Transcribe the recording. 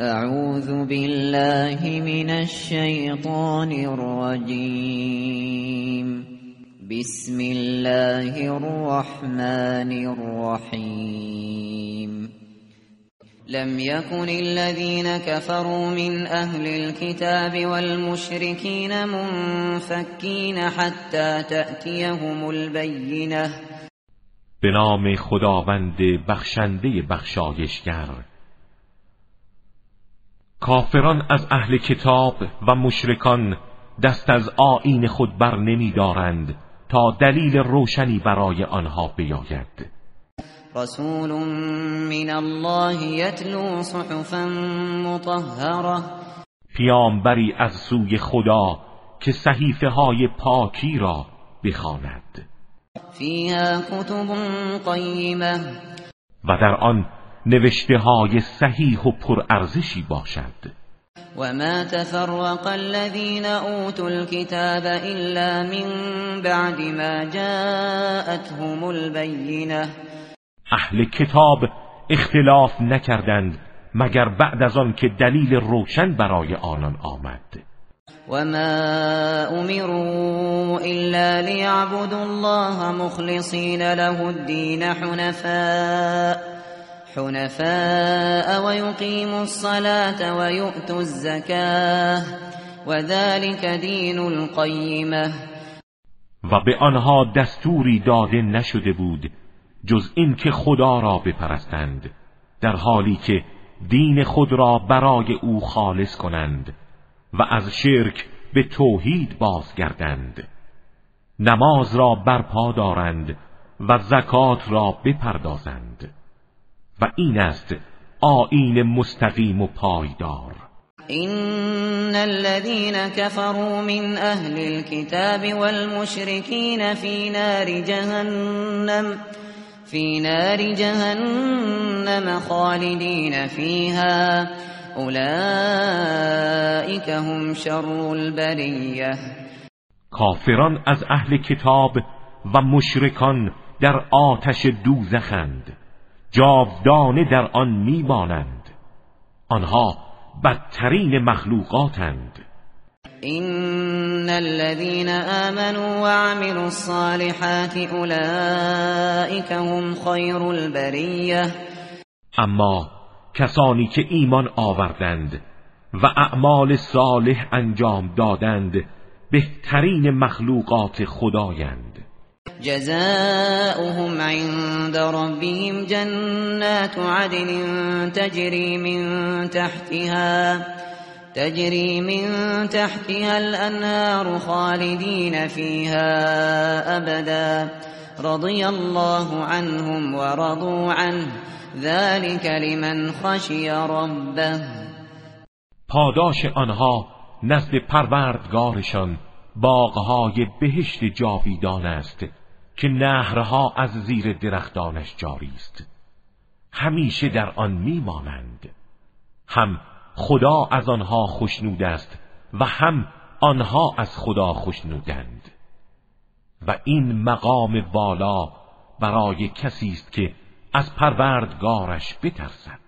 اعوذ بالله من الشیطان الرجیم بسم الله الرحمن الرحیم لم يكن الذين كفروا من أهل الكتاب والمشركين منفكين حتى تأتيهم البينة. به نام خداوند بخشنده بخشایشگر کافران از اهل کتاب و مشرکان دست از آیین خود بر نمی دارند تا دلیل روشنی برای آنها بیاید. رسول من الله یتلو صحفا مطهره پیامبری از سوی خدا که صحیفه های پاکی را بخواند. فیها کتب قیمه و در آن نوشته های صحیح و پرارزشی باشد. وما تفرق الذين اوتوا الكتاب الا من بعد ما جاءتهم البينه اهل کتاب اختلاف نکردند مگر بعد از آن که دلیل روشن برای آنان آمد. وما امروا الا ليعبدوا الله مخلصين له الدين حنفاء. حنفاء ويقيموا الصلاة ويؤتوا الزكاة وذلك دين القيمة. و به آنها دستوری داده نشده بود جز این که خدا را بپرستند در حالی که دین خود را برای او خالص کنند و از شرک به توحید بازگردند. نماز را برپا دارند و زکات را بپردازند. و این است آیین مستقیم و پایدار. إن الذين كفروا من أهل الكتاب والمشركين في نار جهنم في نار جهنم خالدين فيها. أولئك هم شر البرية. کافران از اهل کتاب و مشرکان در آتش دوزخند. جاودانه در آن میمانند. آنها بدترین مخلوقاتند. إن الذين آمنوا وعملوا الصالحات أولئك هم خير البرية. اما کسانی که ایمان آوردند و اعمال صالح انجام دادند بهترین مخلوقات خدایند. جزاؤهم عند ربهم جنات عدن تجري من تحتها تجري من تحتها الأنهار خالدين فيها أبدا. رضي الله عنهم ورضوا عنه. ذلك لمن خشي ربه. پاداش آنها نزد پروردگارشان باغهای بهشت جاویدان است. که نهرها از زیر درختانش جاری است. همیشه در آن میمانند. هم خدا از آنها خوشنود است و هم آنها از خدا خوشنودند. و این مقام والا برای کسی است که از پروردگارش بترسد.